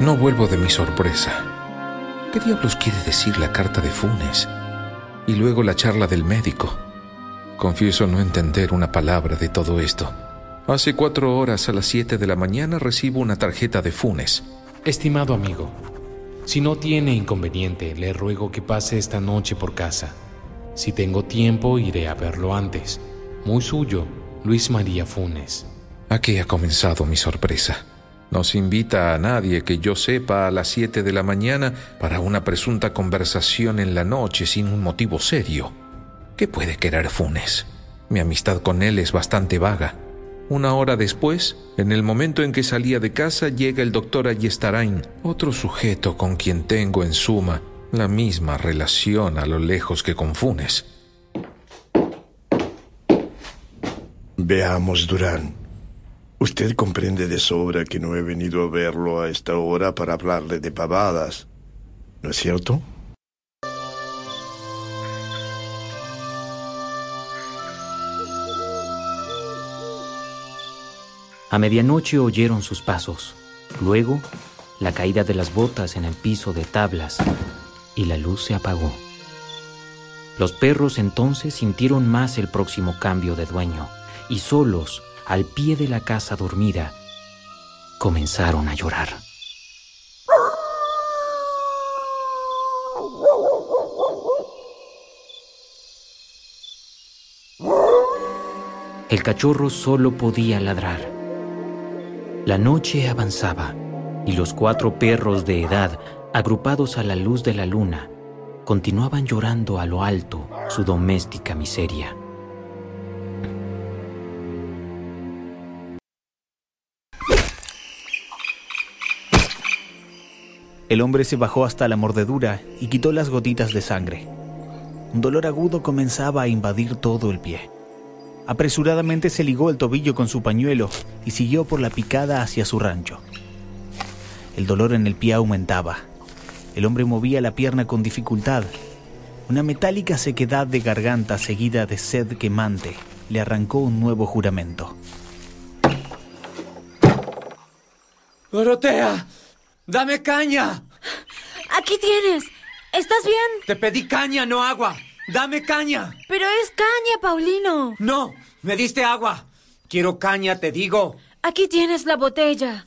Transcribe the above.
No vuelvo de mi sorpresa. ¿Qué diablos quiere decir la carta de Funes? Y luego la charla del médico. Confieso no entender una palabra de todo esto. Hace cuatro horas a las siete de la mañana recibo una tarjeta de Funes. Estimado amigo, si no tiene inconveniente, le ruego que pase esta noche por casa. Si tengo tiempo, iré a verlo antes. Muy suyo, Luis María Funes. Aquí ha comenzado mi sorpresa. No se invita a nadie que yo sepa a las siete de la mañana para una presunta conversación en la noche sin un motivo serio. ¿Qué puede querer Funes? Mi amistad con él es bastante vaga. Una hora después, en el momento en que salía de casa, llega el doctor Ayestarain, otro sujeto con quien tengo en suma la misma relación a lo lejos que con Funes. Veamos, Durán. Usted comprende de sobra que no he venido a verlo a esta hora para hablarle de pavadas, ¿no es cierto? A medianoche oyeron sus pasos, luego la caída de las botas en el piso de tablas y la luz se apagó. Los perros entonces sintieron más el próximo cambio de dueño y solos al pie de la casa dormida, comenzaron a llorar. El cachorro solo podía ladrar. La noche avanzaba y los cuatro perros de edad, agrupados a la luz de la luna, continuaban llorando a lo alto su doméstica miseria. El hombre se bajó hasta la mordedura y quitó las gotitas de sangre. Un dolor agudo comenzaba a invadir todo el pie. Apresuradamente se ligó el tobillo con su pañuelo y siguió por la picada hacia su rancho. El dolor en el pie aumentaba. El hombre movía la pierna con dificultad. Una metálica sequedad de garganta seguida de sed quemante le arrancó un nuevo juramento. ¡Dorotea! ¡Dame caña! Aquí tienes. ¿Estás bien? Te pedí caña, no agua. ¡Dame caña! Pero es caña, Paulino. No, me diste agua. Quiero caña, te digo. Aquí tienes la botella.